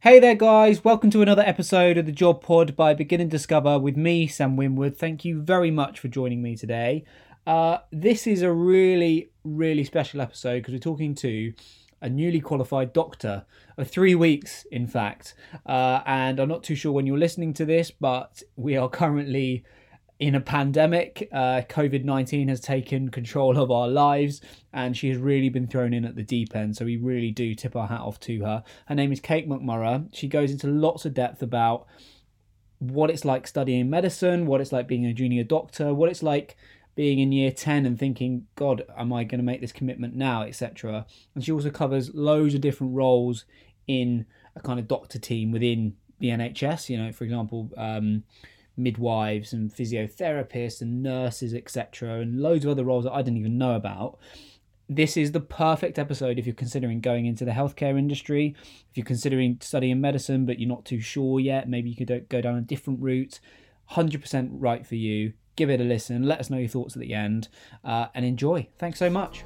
Hey there, guys. Welcome to another episode of the Job Pod by Begin and Discover with me, Sam Winwood. Thank you very much for joining me today. Uh, this is a really, really special episode because we're talking to a newly qualified doctor of three weeks, in fact. Uh, and I'm not too sure when you're listening to this, but we are currently in a pandemic. Uh, COVID 19 has taken control of our lives and she has really been thrown in at the deep end. So we really do tip our hat off to her. Her name is Kate McMurrugh. She goes into lots of depth about what it's like studying medicine, what it's like being a junior doctor, what it's like being in year 10 and thinking, God, am I going to make this commitment now, etc. And she also covers loads of different roles in a kind of doctor team within the NHS. You know, for example, um, midwives and physiotherapists and nurses, etc., and loads of other roles that I didn't even know about. This is the perfect episode if you're considering going into the healthcare industry, if you're considering studying medicine but you're not too sure yet, maybe you could go down a different route. 100% right for you. Give it a listen. Let us know your thoughts at the end uh, and enjoy. Thanks so much.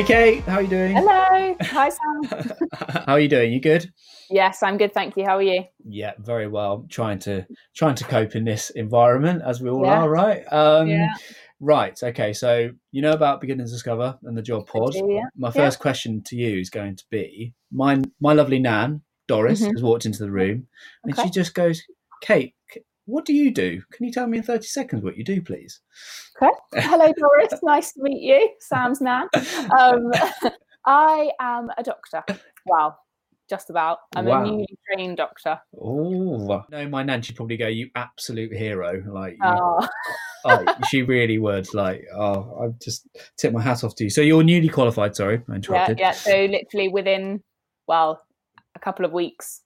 Hey Kate, how are you doing? Hello. Hi Sam. how are you doing? You good? Yes, I'm good, thank you. How are you? Yeah, very well. Trying to trying to cope in this environment as we all yeah. are, right? Um yeah. Right. Okay. So you know about Begin and Discover and the Job Pod. Do, yeah. My first yeah. question to you is going to be: my my lovely nan Doris mm-hmm. has walked into the room, and okay. she just goes, "Kate, what do you do? Can you tell me in 30 seconds what you do, please? Okay. Hello, Doris. nice to meet you. Sam's nan. Um, I am a doctor. Wow. Just about. I'm wow. a newly trained doctor. Oh, no, my nan, she'd probably go, You absolute hero. Like, oh. oh, she really would. Like, oh, I just tip my hat off to you. So you're newly qualified. Sorry, I interrupted. Yeah, yeah. So literally within, well, a couple of weeks,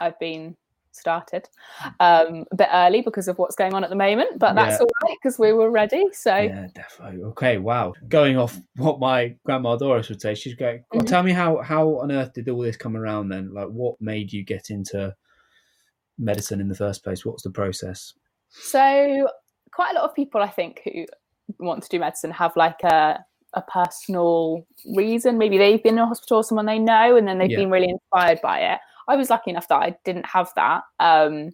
I've been started um, a bit early because of what's going on at the moment, but that's yeah. all right because we were ready. So yeah, definitely. Okay, wow. Going off what my grandma Doris would say, she's going. Well, mm-hmm. tell me how how on earth did all this come around then? Like, what made you get into medicine in the first place? What's the process? So, quite a lot of people, I think, who want to do medicine have like a a personal reason. Maybe they've been in a hospital, someone they know, and then they've yeah. been really inspired by it. I was lucky enough that I didn't have that. Um,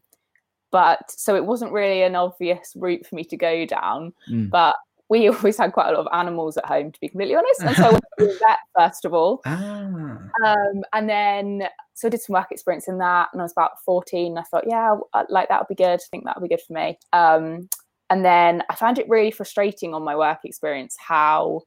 but so it wasn't really an obvious route for me to go down. Mm. But we always had quite a lot of animals at home, to be completely honest. And so I went to vet first of all. Ah. Um, and then, so I did some work experience in that. And I was about 14. I thought, yeah, like that would be good. I think that would be good for me. Um, and then I found it really frustrating on my work experience how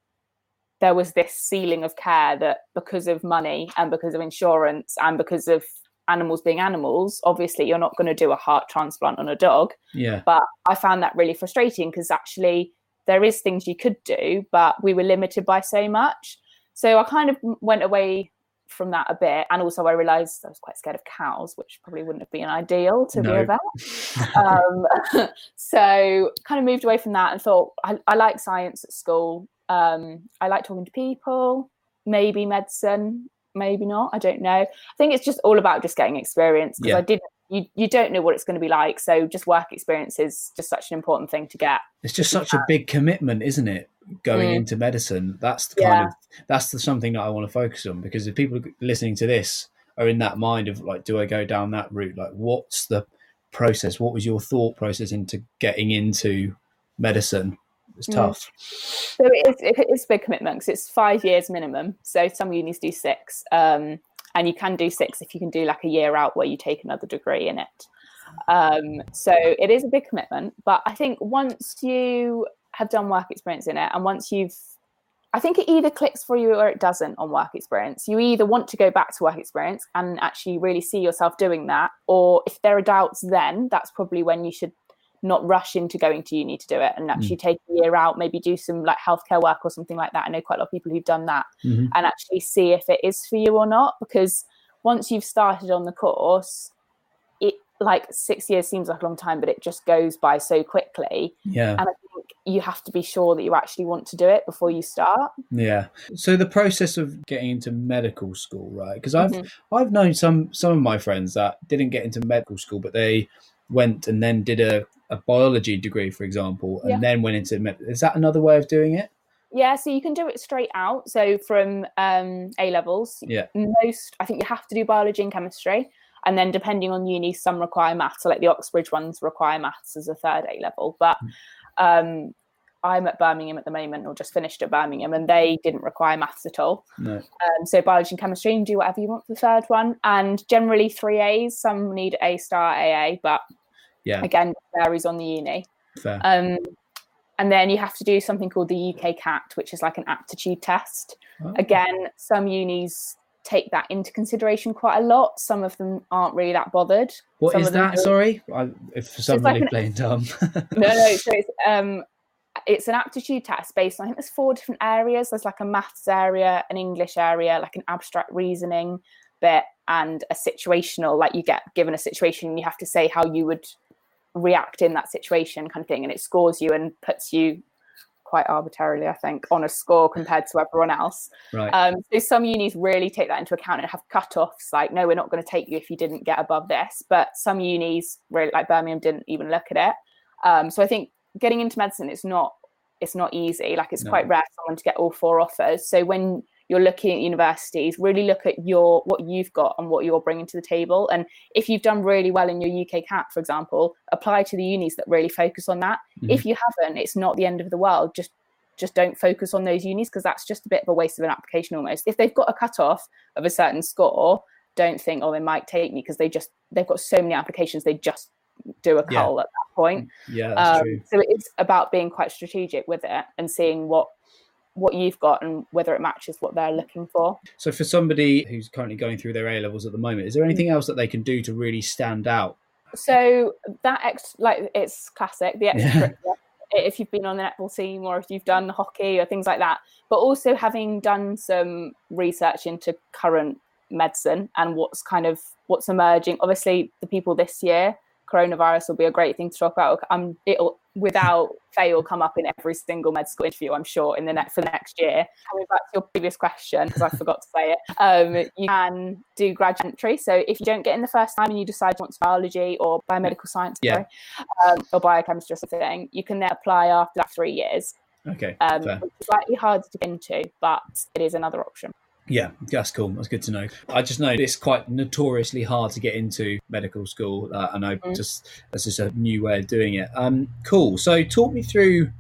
there was this ceiling of care that because of money and because of insurance and because of animals being animals obviously you're not going to do a heart transplant on a dog. Yeah. But i found that really frustrating because actually there is things you could do but we were limited by so much. So i kind of went away from that a bit and also i realized i was quite scared of cows which probably wouldn't have been ideal to no. be a vet um, so kind of moved away from that and thought I, I like science at school um, I like talking to people, maybe medicine, maybe not. I don't know. I think it's just all about just getting experience because yeah. I didn't. You, you don't know what it's going to be like, so just work experience is just such an important thing to get. It's just such a big commitment, isn't it? Going mm. into medicine, that's the kind yeah. of that's the something that I want to focus on because if people listening to this are in that mind of like, do I go down that route? Like, what's the process? What was your thought process into getting into medicine? It's mm. tough. So it is, it is a big commitment because it's five years minimum. So some unis do six, um, and you can do six if you can do like a year out where you take another degree in it. Um, so it is a big commitment, but I think once you have done work experience in it, and once you've I think it either clicks for you or it doesn't on work experience. You either want to go back to work experience and actually really see yourself doing that, or if there are doubts, then that's probably when you should not rush into going to uni to do it and actually mm. take a year out, maybe do some like healthcare work or something like that. I know quite a lot of people who've done that mm-hmm. and actually see if it is for you or not. Because once you've started on the course, it like six years seems like a long time, but it just goes by so quickly. Yeah. And I think you have to be sure that you actually want to do it before you start. Yeah. So the process of getting into medical school, right? Because I've Mm-hmm. I've known some some of my friends that didn't get into medical school, but they went and then did a, a biology degree, for example, and Yeah. then went into med- is that another way of doing it? Yeah, so you can do it straight out. So from um, A levels, Yeah. most I think you have to do biology and chemistry, and then depending on uni, some require maths. So like the Oxbridge ones require maths as a third A level. But um, I'm at Birmingham at the moment, or just finished at Birmingham, and they didn't require maths at all. No. Um, so biology and chemistry, and do whatever you want for the third one. And generally three A's. Some need A star, AA, but Yeah. again varies on the uni. Fair. Um, and then you have to do something called the UK CAT, which is like an aptitude test. Oh. Again, some unis take that into consideration quite a lot. Some of them aren't really that bothered. What some is that? Sorry, I, if for somebody an- playing dumb. No, no. So it's um, it's an aptitude test based on I think there's four different areas. There's like a maths area, an English area, like an abstract reasoning bit, and a situational. Like you get given a situation, and you have to say how you would react in that situation, kind of thing, and it scores you and puts you quite arbitrarily, I think, on a score compared to everyone else. right. Um, so some unis really take that into account and have cut-offs like, no, we're not going to take you if you didn't get above this. But some unis, really like Birmingham, didn't even look at it. Um, so I think getting into medicine is not it's not easy. Like it's No. quite rare for someone to get all four offers. So when you're looking at universities, really look at your what you've got and what you're bringing to the table. And if you've done really well in your UK CAT, for example, apply to the unis that really focus on that. Mhm. If you haven't, it's not the end of the world. Just just don't focus on those unis because that's just a bit of a waste of an application almost. If they've got a cutoff of a certain score, don't think, oh, they might take me because they just they've got so many applications, they just do a Yeah. at that point. yeah, that's Um, true. so it's about being quite strategic with it and seeing what what you've got and whether it matches what they're looking for. So for somebody who's currently going through their A levels at the moment, is there anything else that they can do to really stand out? So that ex like it's classic, the Yeah. If you've been on the netball team or if you've done hockey or things like that, but also having done some research into current medicine and what's kind of what's emerging. Obviously, the people this year, coronavirus will be a great thing to talk about. Um, it'll without fail come up in every single med school interview, I'm sure, in the next for the next year. Coming back to your previous question, because I forgot to say it, um, you can do graduate entry. So if you don't get in the first time and you decide you want to biology or biomedical science, Yeah. sorry, um, or biochemistry or something, you can then apply after that three years. Okay, Um, fair. which is slightly harder to get into, but it is another option. Yeah, that's cool. That's good to know. I just know it's quite notoriously hard to get into medical school. Uh, I know Mm. just that's just a new way of doing it. Um, cool. So talk me through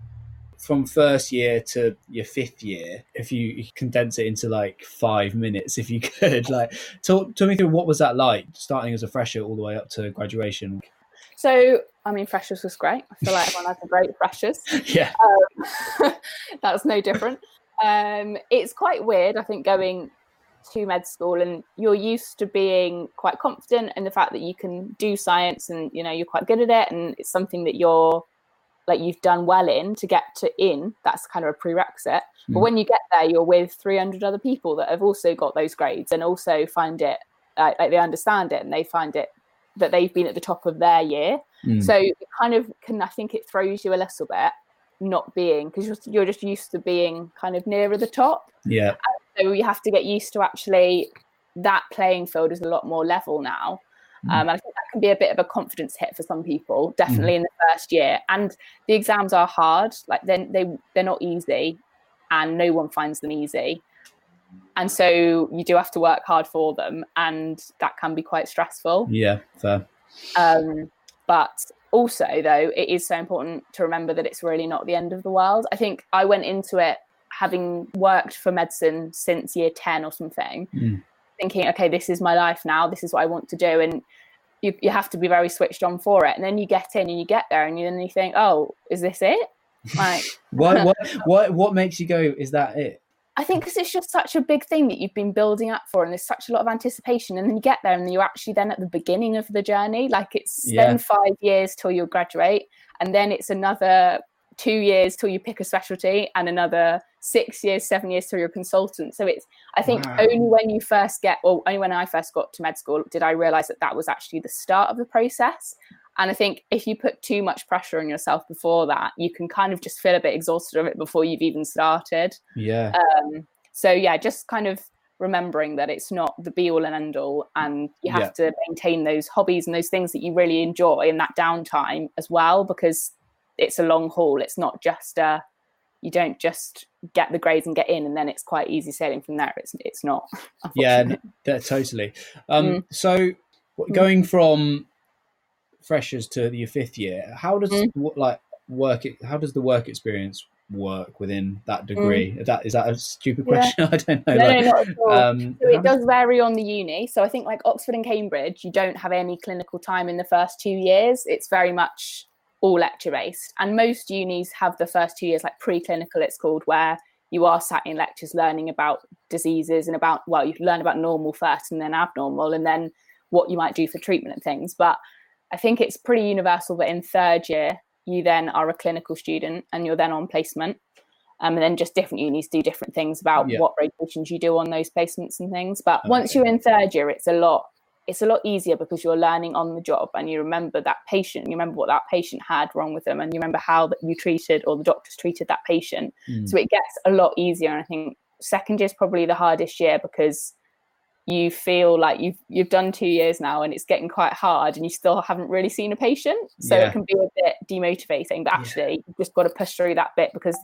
from first year to your fifth year, if you, condense it into like five minutes, if you could. Like, talk, talk me through what was that like, starting as a fresher all the way up to graduation. So, I mean, freshers was great. I feel like everyone has a great freshers. yeah, Um, that's no different. Um, it's quite weird, I think, going to med school and you're used to being quite confident in the fact that you can do science and you know you're quite good at it and it's something that you're like you've done well in to get to in that's kind of a prerequisite but Mm. when you get there you're with 300 other people that have also got those grades and also find it uh, like they understand it and they find it that they've been at the top of their year Mm. so it kind of can i think it throws you a little bit not being because you're, you're just used to being kind of nearer the top. Yeah, so you have to get used to actually that playing field is a lot more level now. Mm. um, and i think that can be a bit of a confidence hit for some people definitely in the first year. And the exams are hard like then they they're not easy and no one finds them easy. And so you do have to work hard for them and that can be quite stressful. Yeah, fair. um, but also, though, it is so important to remember that it's really not the end of the world. I think I went into it having worked for medicine since year 10 or something, Mm. thinking, okay, this is my life now, this is what I want to do. And you, you have to be very switched on for it. And then you get in and you get there and you, then you think, oh, is this it? Like, What, what, what, what makes you go, is that it? I think because it's just such a big thing that you've been building up for, and there's such a lot of anticipation, and then you get there, and you're actually then at the beginning of the journey. Like it's Yeah. then five years till you graduate, and then it's another two years till you pick a specialty and another six years seven years till you're a consultant so it's i think wow. only when you first get or only when i first got to med school did i realize that that was actually the start of the process and i think if you put too much pressure on yourself before that you can kind of just feel a bit exhausted of it before you've even started yeah um, so yeah just kind of remembering that it's not the be all and end all and you have yeah. to maintain those hobbies and those things that you really enjoy in that downtime as well because it's a long haul it's not just a you don't just get the grades and get in and then it's quite easy sailing from there it's it's not yeah totally um mm. so mm. going from freshers to your fifth year how does mm. like work how does the work experience work within that mm. degree? Mm. Is that is that a stupid question? Yeah. I don't know. No, like, no, not at all. Um, so it does vary on the uni. So I think like Oxford and Cambridge, you don't have any clinical time in the first two years. It's very much all lecture based, and most unis have the first two years like preclinical. It's called where you are sat in lectures learning about diseases and about well, you learn about normal first and then abnormal, and then what you might do for treatment and things. But I think it's pretty universal that in third year you then are a clinical student and you're then on placement. Um, and then just different unis do different things about yeah. what rotations you do on those placements and things. But okay. once you're in third year, it's a lot. It's a lot easier because you're learning on the job and you remember that patient. You remember what that patient had wrong with them, and you remember how that you treated or the doctors treated that patient. Mm. So it gets a lot easier. And I think second year is probably the hardest year because you feel like you've you've done two years now and it's getting quite hard and you still haven't really seen a patient so yeah. it can be a bit demotivating but actually yeah. you've just got to push through that bit because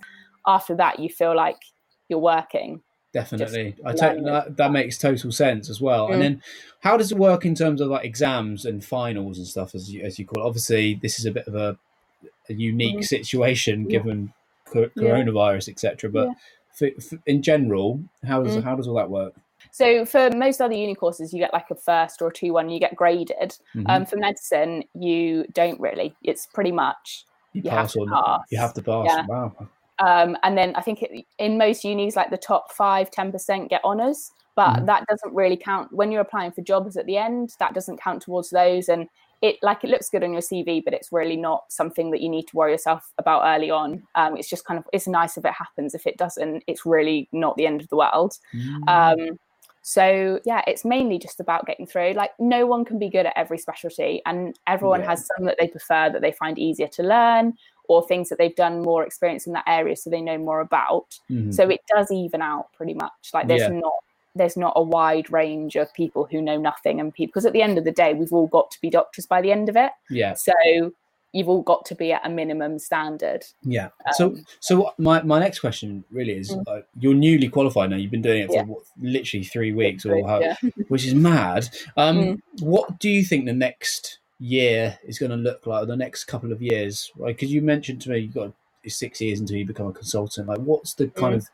after that you feel like you're working definitely i take that, that makes total sense as well mm. and then how does it work in terms of like exams and finals and stuff as you as you call it obviously this is a bit of a, a unique mm. situation yeah. given coronavirus etc but for, for, in general how does mm. how does all that work so for most other uni courses, you get like a first or a two one, you get graded. Mm-hmm. Um, for medicine, you don't really. It's pretty much you, you pass have to pass. You have to pass. Yeah. Wow. Um, and then I think it, in most unis, like the top five, 10% get honours, but mm. that doesn't really count when you're applying for jobs at the end. That doesn't count towards those. And it like it looks good on your CV, but it's really not something that you need to worry yourself about early on. Um, it's just kind of it's nice if it happens. If it doesn't, it's really not the end of the world. Mm. Um, so yeah, it's mainly just about getting through. Like no one can be good at every specialty, and everyone yeah. has some that they prefer that they find easier to learn, or things that they've done more experience in that area, so they know more about. Mm-hmm. So it does even out pretty much. Like there's yeah. not there's not a wide range of people who know nothing and people because at the end of the day we've all got to be doctors by the end of it yeah so you've all got to be at a minimum standard. Yeah. Um, so, so my, my next question really is: mm. uh, you're newly qualified now. You've been doing it for yeah. what, literally three weeks, or how, yeah. which is mad. Um, mm. What do you think the next year is going to look like? Or the next couple of years, right? Because you mentioned to me you've got six years until you become a consultant. Like, what's the kind mm. of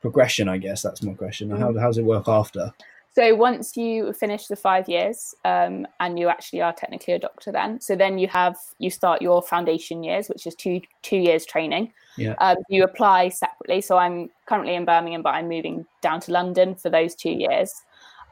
progression? I guess that's my question. How, mm. how does it work after? So once you finish the five years, um, and you actually are technically a doctor, then so then you have you start your foundation years, which is two two years training. Yeah. Um, you apply separately. So I'm currently in Birmingham, but I'm moving down to London for those two years.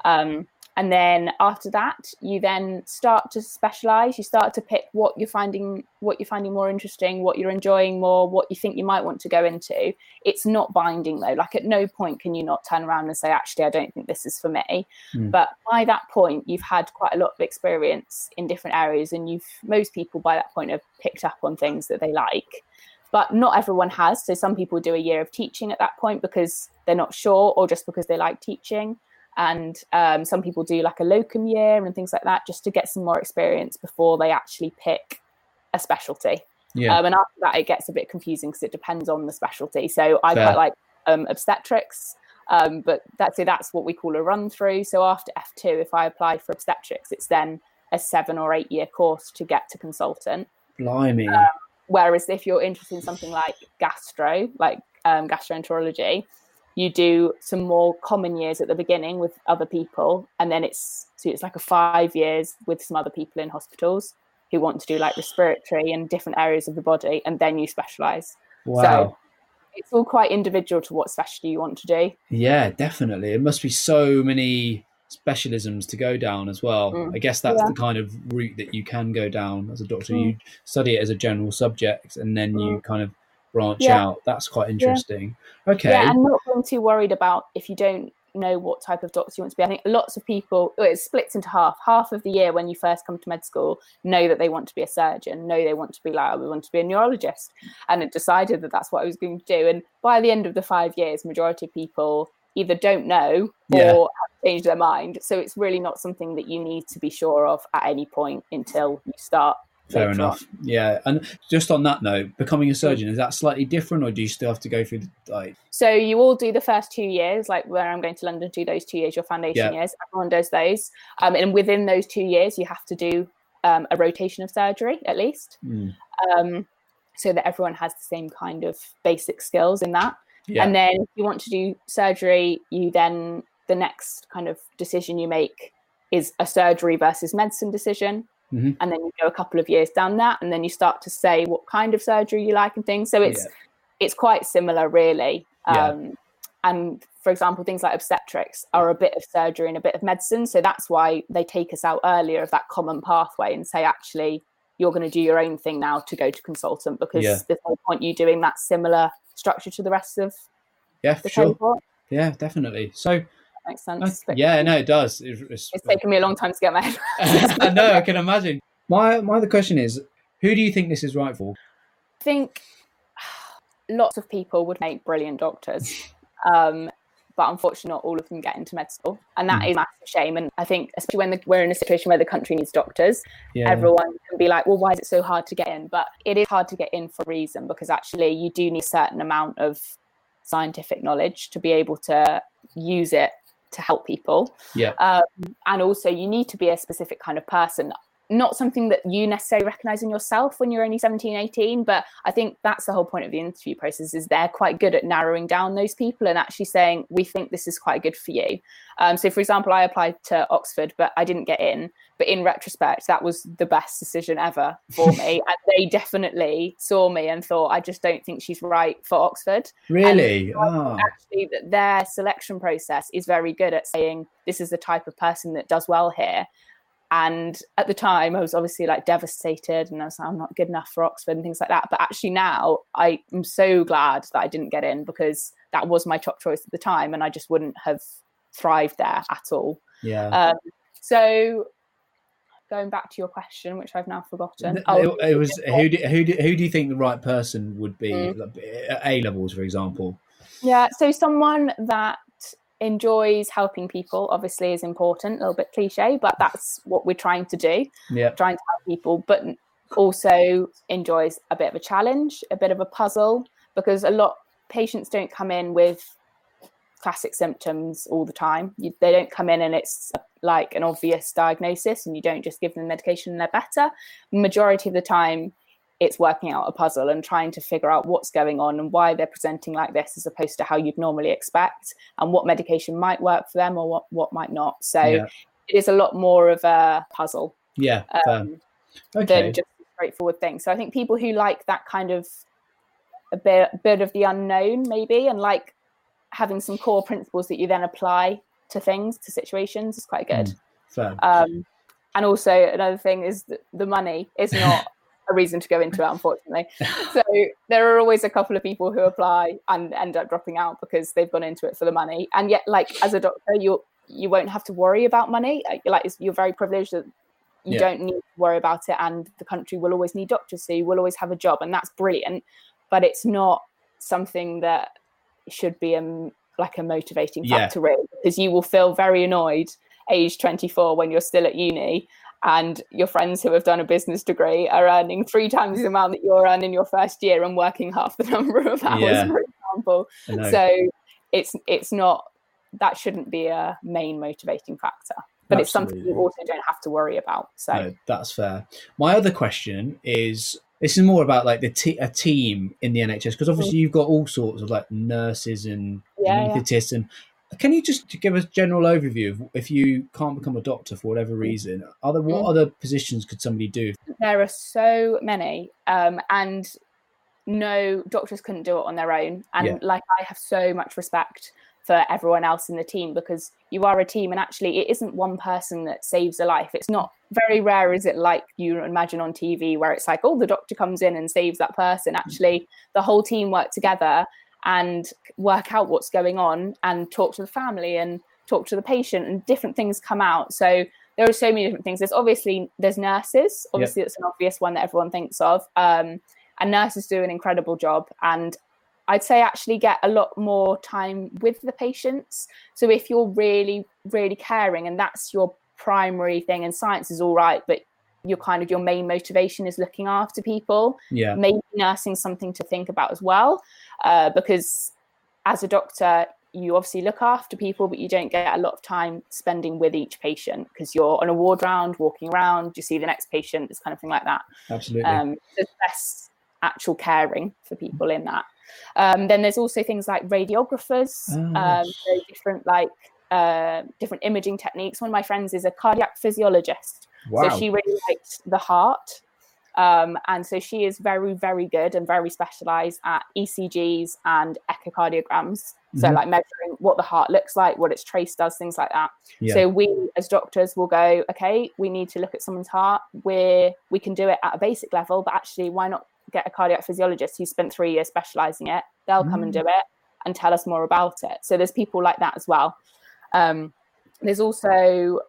Um, and then after that you then start to specialize. You start to pick what you're finding what you're finding more interesting what you're enjoying more what you think you might want to go into. It's not binding though. Like at no point can you not turn around and say actually i don't think this is for me. Mm. but by that point you've had quite a lot of experience in different areas and you've most people by that point have picked up on things that they like. But not everyone has. So some people do a year of teaching at that point because they're not sure or just because they like teaching and um, some people do like a locum year and things like that just to get some more experience before they actually pick a specialty. Yeah. Um, and after that, it gets a bit confusing because it depends on the specialty. So I Fair. quite like um, obstetrics, um, but that's so that's what we call a run through. So after F two, if I apply for obstetrics, it's then a seven or eight year course to get to consultant. Blimey. Um, whereas if you're interested in something like gastro, like um, gastroenterology, you do some more common years at the beginning with other people and then it's so it's like a five years with some other people in hospitals who want to do like respiratory and different areas of the body and then you specialize wow. so it's all quite individual to what specialty you want to do yeah definitely it must be so many specialisms to go down as well mm. i guess that's yeah. the kind of route that you can go down as a doctor mm. you study it as a general subject and then mm. you kind of branch yeah. out. That's quite interesting. Yeah. Okay. Yeah, and not being too worried about if you don't know what type of doctor you want to be. I think lots of people, oh, it splits into half. Half of the year when you first come to med school know that they want to be a surgeon, know they want to be like, oh, we want to be a neurologist, and it decided that that's what I was going to do. And by the end of the five years, majority of people either don't know yeah. or have changed their mind. So it's really not something that you need to be sure of at any point until you start Fair enough. Yeah, and just on that note, becoming a surgeon is that slightly different, or do you still have to go through the like? So you all do the first two years, like where I'm going to London, do those two years, your foundation yeah. years. Everyone does those, um, and within those two years, you have to do um, a rotation of surgery at least, mm. um, so that everyone has the same kind of basic skills in that. Yeah. And then if you want to do surgery, you then the next kind of decision you make is a surgery versus medicine decision. Mm-hmm. And then you go a couple of years down that, and then you start to say what kind of surgery you like and things. So it's yeah. it's quite similar, really. Um, yeah. And for example, things like obstetrics are a bit of surgery and a bit of medicine. So that's why they take us out earlier of that common pathway and say, actually, you're going to do your own thing now to go to consultant because yeah. there's no point you doing that similar structure to the rest of yeah, the sure. Cohort. Yeah, definitely. So makes sense. Uh, yeah, no, it does. It's, it's, it's taken me a long time to get my head. I know, I can imagine. My my other question is, who do you think this is right for? I think lots of people would make brilliant doctors. Um, but unfortunately, not all of them get into med school, and that mm. is a massive shame. And I think, especially when the, we're in a situation where the country needs doctors, yeah. everyone can be like, "Well, why is it so hard to get in?" But it is hard to get in for a reason because actually, you do need a certain amount of scientific knowledge to be able to use it to help people. Yeah. Um, and also, you need to be a specific kind of person not something that you necessarily recognize in yourself when you're only 17 18 but i think that's the whole point of the interview process is they're quite good at narrowing down those people and actually saying we think this is quite good for you. Um, so for example i applied to oxford but i didn't get in. But in retrospect that was the best decision ever for me. And they definitely saw me and thought i just don't think she's right for oxford. Really? oh. actually their selection process is very good at saying this is the type of person that does well here and at the time, I was obviously like devastated and I was like, I'm not good enough for Oxford and things like that. But actually, now I am so glad that I didn't get in because that was my top choice at the time and I just wouldn't have thrived there at all. Yeah. Um, so going back to your question, which I've now forgotten. It, oh, it was who do, who, do, who do you think the right person would be? Mm. A levels, for example. Yeah, so someone that enjoys helping people obviously is important a little bit cliche but that's what we're trying to do yeah. trying to help people but also enjoys a bit of a challenge a bit of a puzzle because a lot patients don't come in with classic symptoms all the time. You, they don't come in and it's like an obvious diagnosis and you don't just give them medication and they're better. Majority of the time it's working out a puzzle and trying to figure out what's going on and why they're presenting like this as opposed to how you'd normally expect and what medication might work for them or what, what might not. So yeah. it is a lot more of a puzzle yeah um, okay. than just a straightforward thing. So i think people who like that kind of a bit, bit of the unknown maybe and like having some core principles that you then apply to things to situations is quite good. Mm, um, and also another thing is the money is not a reason to go into it, unfortunately. so there are always a couple of people who apply and end up dropping out because they've gone into it for the money. And yet, like as a doctor, you you won't have to worry about money. Like you're very privileged that you yeah. don't need to worry about it, and the country will always need doctors, so you will always have a job, and that's brilliant. But it's not something that should be a like a motivating factor, yeah. really, because you will feel very annoyed age 24 when you're still at uni and your friends who have done a business degree are earning three times the amount that you're earning your first year and working half the number of hours, yeah. for example. So it's it's not that shouldn't be a main motivating factor. But Absolutely. it's something you also don't have to worry about. So no, that's fair. My other question is this is more about like the t- a team in the NHS because obviously mm. you've got all sorts of like nurses and yeah, anaesthetists yeah. and can you just give us a general overview of if you can't become a doctor for whatever reason, other what mm. other positions could somebody do? There are so many, um, and no doctors couldn't do it on their own. And yeah. like I have so much respect for everyone else in the team because you are a team and actually it isn't one person that saves a life it's not very rare is it like you imagine on tv where it's like oh the doctor comes in and saves that person actually the whole team work together and work out what's going on and talk to the family and talk to the patient and different things come out. So there are so many different things. There's obviously there's nurses. Obviously yep. that's an obvious one that everyone thinks of. Um, and nurses do an incredible job. And I'd say actually get a lot more time with the patients. So if you're really, really caring and that's your primary thing, and science is all right, but your kind of your main motivation is looking after people. Yeah. Maybe nursing something to think about as well, uh, because as a doctor, you obviously look after people, but you don't get a lot of time spending with each patient because you're on a ward round, walking around, you see the next patient, this kind of thing like that. Absolutely. Um, there's less actual caring for people in that. Um, then there's also things like radiographers, oh, um, so different like uh, different imaging techniques. One of my friends is a cardiac physiologist, wow. so she really likes the heart. Um, and so she is very, very good and very specialized at ECGs and echocardiograms. Mm-hmm. So, like measuring what the heart looks like, what its trace does, things like that. Yeah. So, we as doctors will go, okay, we need to look at someone's heart. Where we can do it at a basic level, but actually, why not get a cardiac physiologist who spent three years specializing it. They'll come mm. and do it and tell us more about it. So there's people like that as well. Um, there's also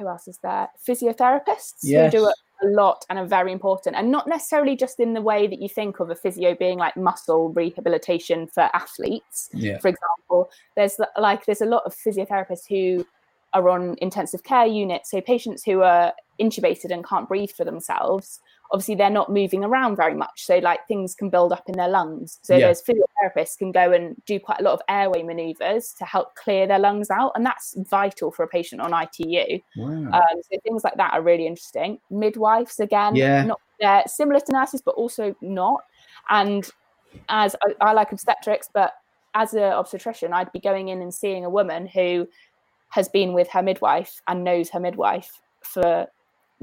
who else is there? Physiotherapists yes. who do it a lot and are very important, and not necessarily just in the way that you think of a physio being like muscle rehabilitation for athletes. Yeah. For example, there's like there's a lot of physiotherapists who are on intensive care units, so patients who are intubated and can't breathe for themselves obviously they're not moving around very much so like things can build up in their lungs so yeah. those physiotherapists can go and do quite a lot of airway maneuvers to help clear their lungs out and that's vital for a patient on itu wow. um, so things like that are really interesting midwives again yeah. not uh, similar to nurses but also not and as I, I like obstetrics but as an obstetrician i'd be going in and seeing a woman who has been with her midwife and knows her midwife for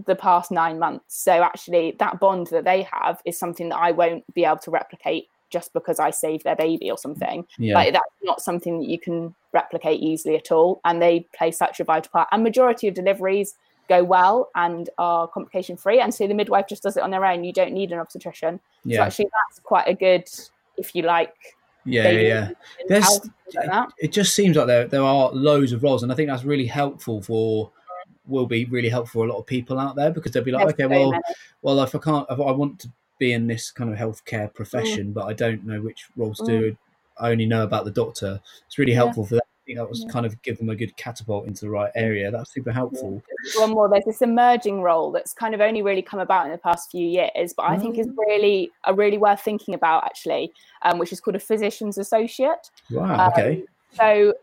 the past nine months. So actually, that bond that they have is something that I won't be able to replicate just because I saved their baby or something. Yeah. Like that's not something that you can replicate easily at all. And they play such a vital part. And majority of deliveries go well and are complication free. And so the midwife just does it on their own. You don't need an obstetrician. Yeah. So actually, that's quite a good, if you like. Yeah, yeah. There's, like it just seems like there there are loads of roles, and I think that's really helpful for will be really helpful for a lot of people out there because they'll be like, okay, well, well, if I can't, if I want to be in this kind of healthcare profession, mm. but I don't know which roles to mm. do. I only know about the doctor. It's really helpful yeah. for that. I think that was yeah. kind of give them a good catapult into the right area. That's super helpful. One more, there's this emerging role that's kind of only really come about in the past few years, but I think is mm. really a really worth thinking about actually, um, which is called a physician's associate. Wow. Okay. Um, so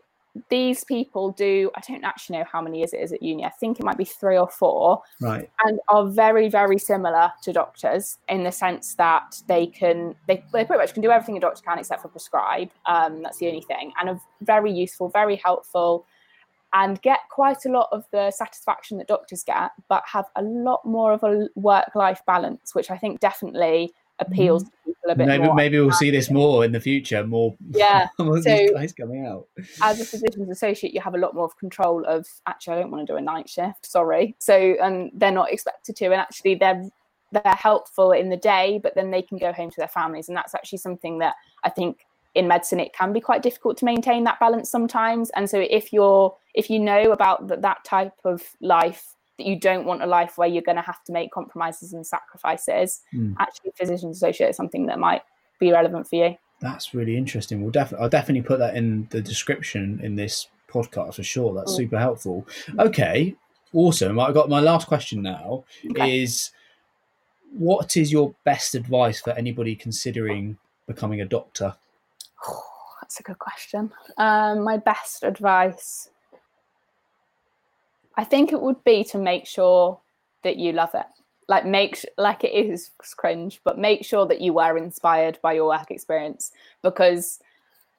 these people do i don't actually know how many years it is at uni? I think it might be three or four. Right. And are very very similar to doctors in the sense that they can they, they pretty much can do everything a doctor can except for prescribe. Um, that's the only thing. And are very useful very helpful and get quite a lot of the satisfaction that doctors get but have a lot more of a work life balance which i think definitely appeals mm. to people a bit maybe, more. Maybe we'll see this more in the future. More, yeah. more so, coming out. As a physician's associate, you have a lot more of control of. Actually, I don't want to do a night shift. Sorry. So, and they're not expected to, and actually, they're they're helpful in the day, but then they can go home to their families, and that's actually something that I think in medicine it can be quite difficult to maintain that balance sometimes. And so, if you're if you know about that, that type of life that you don't want a life where you're going to have to make compromises and sacrifices. Mm. Actually, physicians associate is something that might be relevant for you. That's really interesting. We'll definitely, I'll definitely put that in the description in this podcast for sure. That's mm. super helpful. Okay, awesome. I got my last question now. Okay. Is what is your best advice for anybody considering becoming a doctor? Oh, that's a good question. Um, my best advice I think it would be to make sure that you love it. Like make like it is cringe, but make sure that you were inspired by your work experience because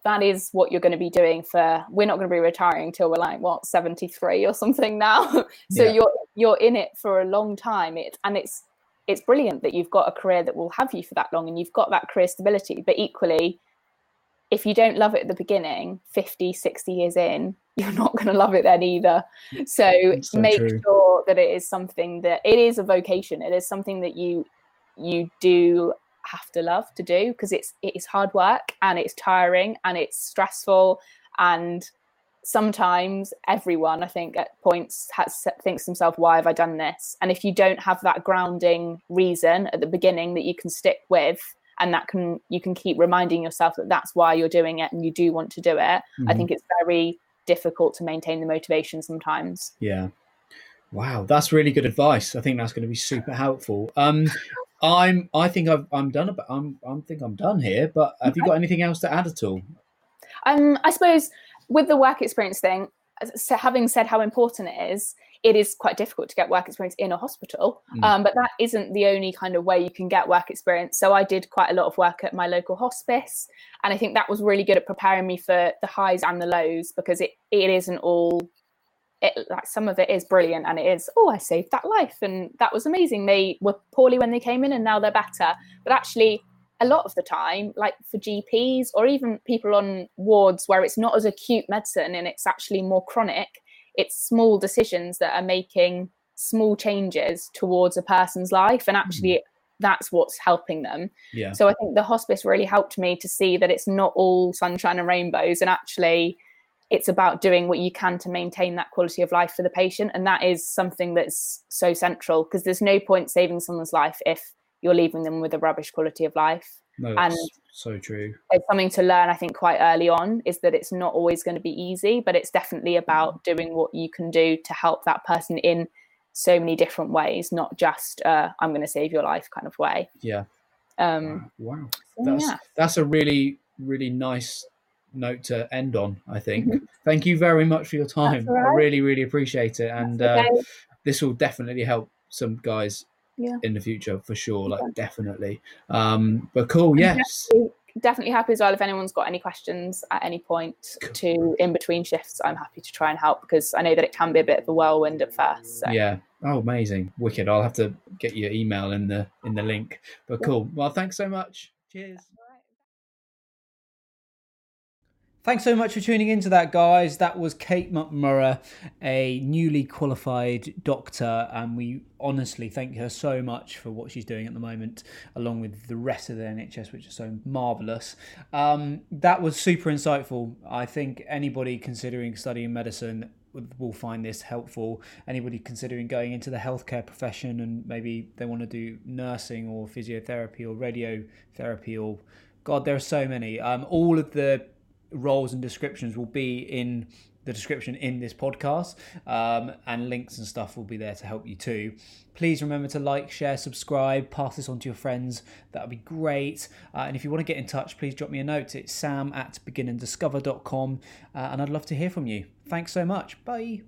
that is what you're going to be doing for we're not going to be retiring till we're like what 73 or something now so yeah. you're you're in it for a long time it and it's it's brilliant that you've got a career that will have you for that long and you've got that career stability but equally if you don't love it at the beginning 50 60 years in you're not going to love it then either. So, so make true. sure that it is something that it is a vocation. It is something that you you do have to love to do because it's it's hard work and it's tiring and it's stressful. And sometimes everyone i think at points has thinks to themselves why have i done this? And if you don't have that grounding reason at the beginning that you can stick with and that can you can keep reminding yourself that that's why you're doing it and you do want to do it. Mm-hmm. i think it's very difficult to maintain the motivation sometimes. Yeah. Wow that's really good advice. I think that's going to be super helpful. Um i'm i think I've, i'm done about i'm i think i'm done here but have you got anything else to add at all? Um i suppose with the work experience thing so having said how important it is it is quite difficult to get work experience in a hospital. Mm. Um, but that isn't the only kind of way you can get work experience. So I did quite a lot of work at my local hospice, and I think that was really good at preparing me for the highs and the lows because it it isn't all. It, like some of it is brilliant and it is oh i saved that life and that was amazing they were poorly when they came in and now they're better but actually a lot of the time, like for GPs or even people on wards where it's not as acute medicine and it's actually more chronic, it's small decisions that are making small changes towards a person's life and actually mm. that's what's helping them yeah so i think the hospice really helped me to see that it's not all sunshine and rainbows and actually it's about doing what you can to maintain that quality of life for the patient and that is something that's so central because there's no point saving someone's life if you're leaving them with a rubbish quality of life no, and so true. It's something to learn, I think, quite early on is that it's not always going to be easy, but it's definitely about doing what you can do to help that person in so many different ways, not just uh, "I'm going to save your life" kind of way. Yeah. Um, wow, so, that's yeah. that's a really really nice note to end on. I think. Mm-hmm. Thank you very much for your time. Right. I really really appreciate it, and okay. uh, this will definitely help some guys yeah. in the future for sure like yeah. definitely. Um but cool yes. definitely, definitely, happy as well. If anyone's got any questions at any point cool. to in between shifts i'm happy to try and help because i know that it can be a bit of a whirlwind at first so. yeah. Oh amazing. Wicked. I'll have to get your email in the in the link. But cool. Well thanks so much. Cheers Thanks so much for tuning into that, guys. That was Kate McMurrugh, a newly qualified doctor, and we honestly thank her so much for what she's doing at the moment, along with the rest of the NHS, which is so marvelous. Um, that was super insightful. I think anybody considering studying medicine will find this helpful. Anybody considering going into the healthcare profession and maybe they want to do nursing or physiotherapy or radiotherapy or God, there are so many. Um, all of the roles and descriptions will be in the description in this podcast, um, and links and stuff will be there to help you too. Please remember to like, share, subscribe, pass this on to your friends. That would be great. Uh, and if you want to get in touch, please drop me a note. It's sam at beginanddiscover.com, uh, and I'd love to hear from you. Thanks so much. Bye.